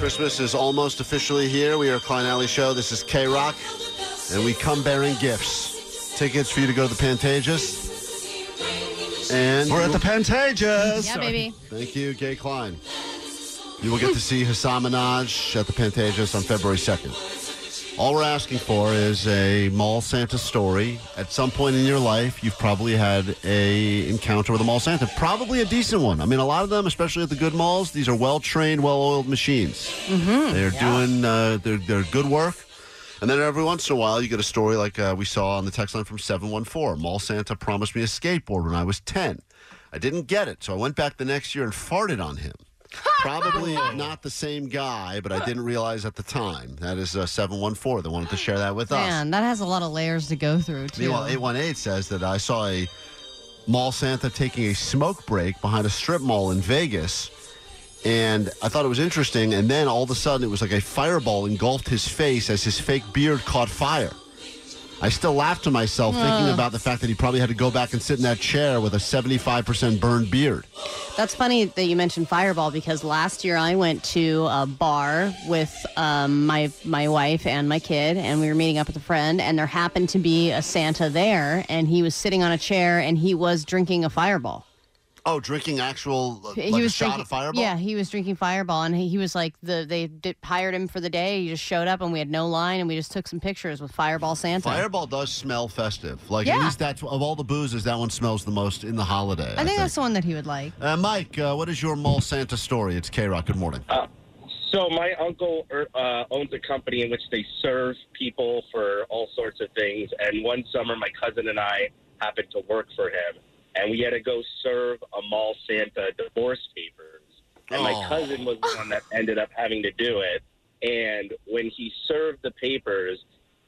Christmas is almost officially here. We are Klein Alley Show. This is K Rock, and we come bearing gifts. Tickets for you to go to the Pantages. And We're at the Pantages. Yeah, baby. Thank you, Gay Klein. You will get to see Hasan Minhaj at the Pantages on February 2nd. All we're asking for is a mall Santa story. At some point in your life, you've probably had a encounter with a mall Santa. Probably a decent one. I mean, a lot of them, especially at the good malls, these are well-trained, well-oiled machines. Mm-hmm. They're doing uh, they're, they're good work. And then every once in a while, you get a story like uh, we saw on the text line from 714. Mall Santa promised me a skateboard when I was 10. I didn't get it, so I went back the next year and farted on him. Probably not the same guy, but I didn't realize at the time. That is uh, 714. They wanted to share that with us. Man, that has a lot of layers to go through, too. Meanwhile, 818 says that I saw a mall Santa taking a smoke break behind a strip mall in Vegas. And I thought it was interesting. And then all of a sudden, it was like a fireball engulfed his face as his fake beard caught fire. I still laugh to myself thinking about the fact that he probably had to go back and sit in that chair with a 75% burned beard. That's funny that you mentioned Fireball because last year I went to a bar with um, my my wife and my kid, and we were meeting up with a friend, and there happened to be a Santa there, and he was sitting on a chair, and he was drinking a Fireball. Oh, drinking actual uh, he like was a shot drinking, of Fireball? Yeah, he was drinking Fireball, and he, he was like the they did, hired him for the day. He just showed up, and we had no line, and we just took some pictures with Fireball Santa. Fireball does smell festive. Like at Yeah. least that's of all the boozes, that one smells the most in the holiday. I think that's the one that he would like. Uh, Mike, uh, what is your mall Santa story? It's K Rock. Good morning. So my uncle er, uh, owns a company in which they serve people for all sorts of things. And one summer, my cousin and I happened to work for him, and we had to go serve a mall Santa divorce papers. And my Oh. cousin was the one that ended up having to do it. And when he served the papers,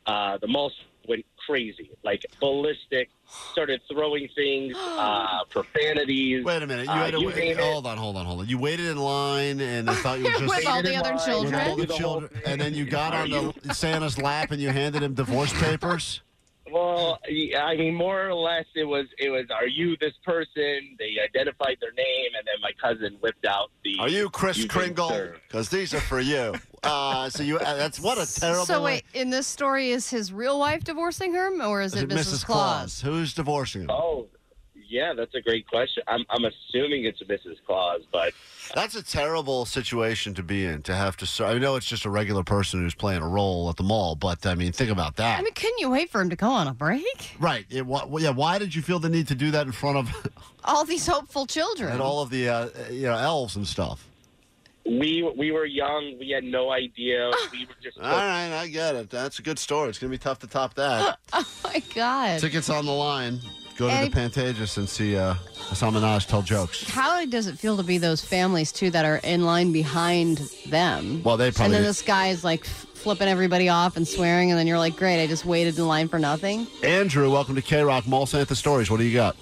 uh, the mall went crazy, like ballistic, started throwing things, uh, profanities. Wait a minute. You uh, had to you wait. name it. Hold on, hold on, hold on. You waited in line and they thought you were just With all the other with children. all the The children, and then you got on the Santa's lap and you handed him divorce papers. Well, I mean, more or less, it was it was. Are you this person? They identified their name, and then my cousin whipped out the. Are you Chris You've Kringle? Because these are for you. Uh, so you. Uh, that's what a terrible. So wait, in this story, is his real wife divorcing him, or is Is it it Mrs. Claus? Who's divorcing him? Oh, yeah, that's a great question. I'm I'm assuming it's Mrs. Claus, but That's a terrible situation to be in. To have to. ser- I know it's just a regular person who's playing a role at the mall, but I mean, think about that. I mean, couldn't you wait for him to go on a break? right. It, wha- yeah. Why did you feel the need to do that in front of All these hopeful children. and all of the uh, you know elves and stuff? we we were young. We had no idea. We were just. All right, I get it. That's a good story. It's gonna be tough to top that. oh my God. Tickets on the line. Go to Any- the Pantages and see uh, Hasan Minhaj tell jokes. How does it feel to be those families too that are in line behind them? Well, they probably. and then this guy is like flipping everybody off and swearing, and then you're like, "Great, I just waited in line for nothing." Andrew, welcome to K Rock Mall Santa Stories. What do you got?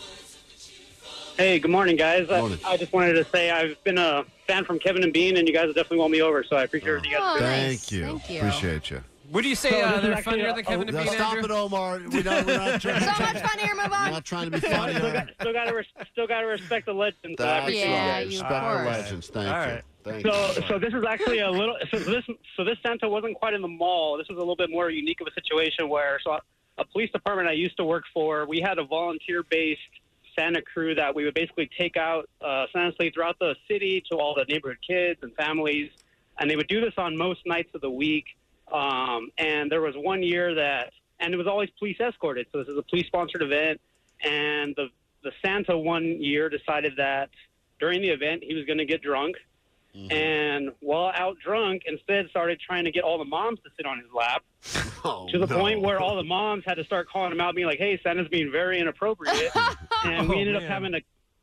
Hey, good morning, guys. I- Morning. I, just wanted to say I've been a fan from Kevin and Bean, and you guys have definitely won me over. So I appreciate what you guys Oh, do. nice. Thank you. Thank you. Appreciate you. Would you say So uh, they're funnier a- than Kevin a- and Now stop it, Omar. We don't, we're not trying, So much funnier, move we're on. not trying to be Still got, still got to res- still got to respect the legends. That's appreciate Yeah, right. you- Respect of our legends. Thank All you. right. Thank So, you. so this is actually a little. So this, so this Santa wasn't quite in the mall. This was a little bit more unique of a situation where, so a police department I used to work for, we had a volunteer-based Santa crew that we would basically take out uh, Santa sleigh throughout the city to all the neighborhood kids and families. and they would do this on most nights of the week. Um, and there was one year that, and it was always police escorted. So this is a police sponsored event, and the the Santa one year decided that during the event he was going to get drunk, and while out drunk, instead started trying to get all the moms to sit on his lap. Oh, to the no. point where all the moms had to start calling him out, being like, "Hey, Santa's being very inappropriate," and we Oh, ended up having to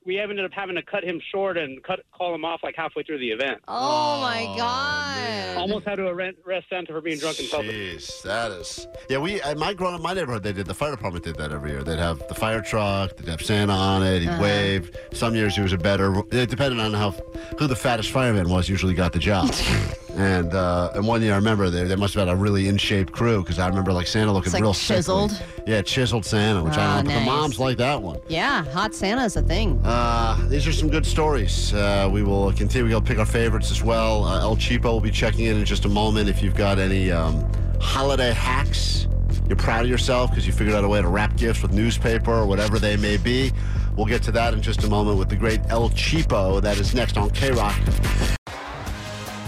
we ended up having to cut him short and cut call him off like halfway through the event. Oh, my Oh, god. man. Almost had to arrest, arrest Santa for being drunk in public. Jeez, that is. Yeah, we at my growing up, my neighborhood, they did. The fire department did that every year. They'd have the fire truck. They'd have Santa on it. He'd uh-huh. wave. Some years he was a better. It depended on how who the fattest fireman was. Usually got the job. and uh, and one year I remember they, they must have had a really in shape crew because I remember like Santa looking like, real sickly. chiseled. Yeah, chiseled Santa, which I Oh, don't know. But the moms like that one. Yeah, hot Santa is a thing. Uh, these are some good stories. Uh, we will continue. We'll pick our favorites as well. Uh, El Cheapo will be checking in in just a moment. If you've got any um, holiday hacks, you're proud of yourself because you figured out a way to wrap gifts with newspaper or whatever they may be. We'll get to that in just a moment with the great El Cheapo. That is next on K Rock.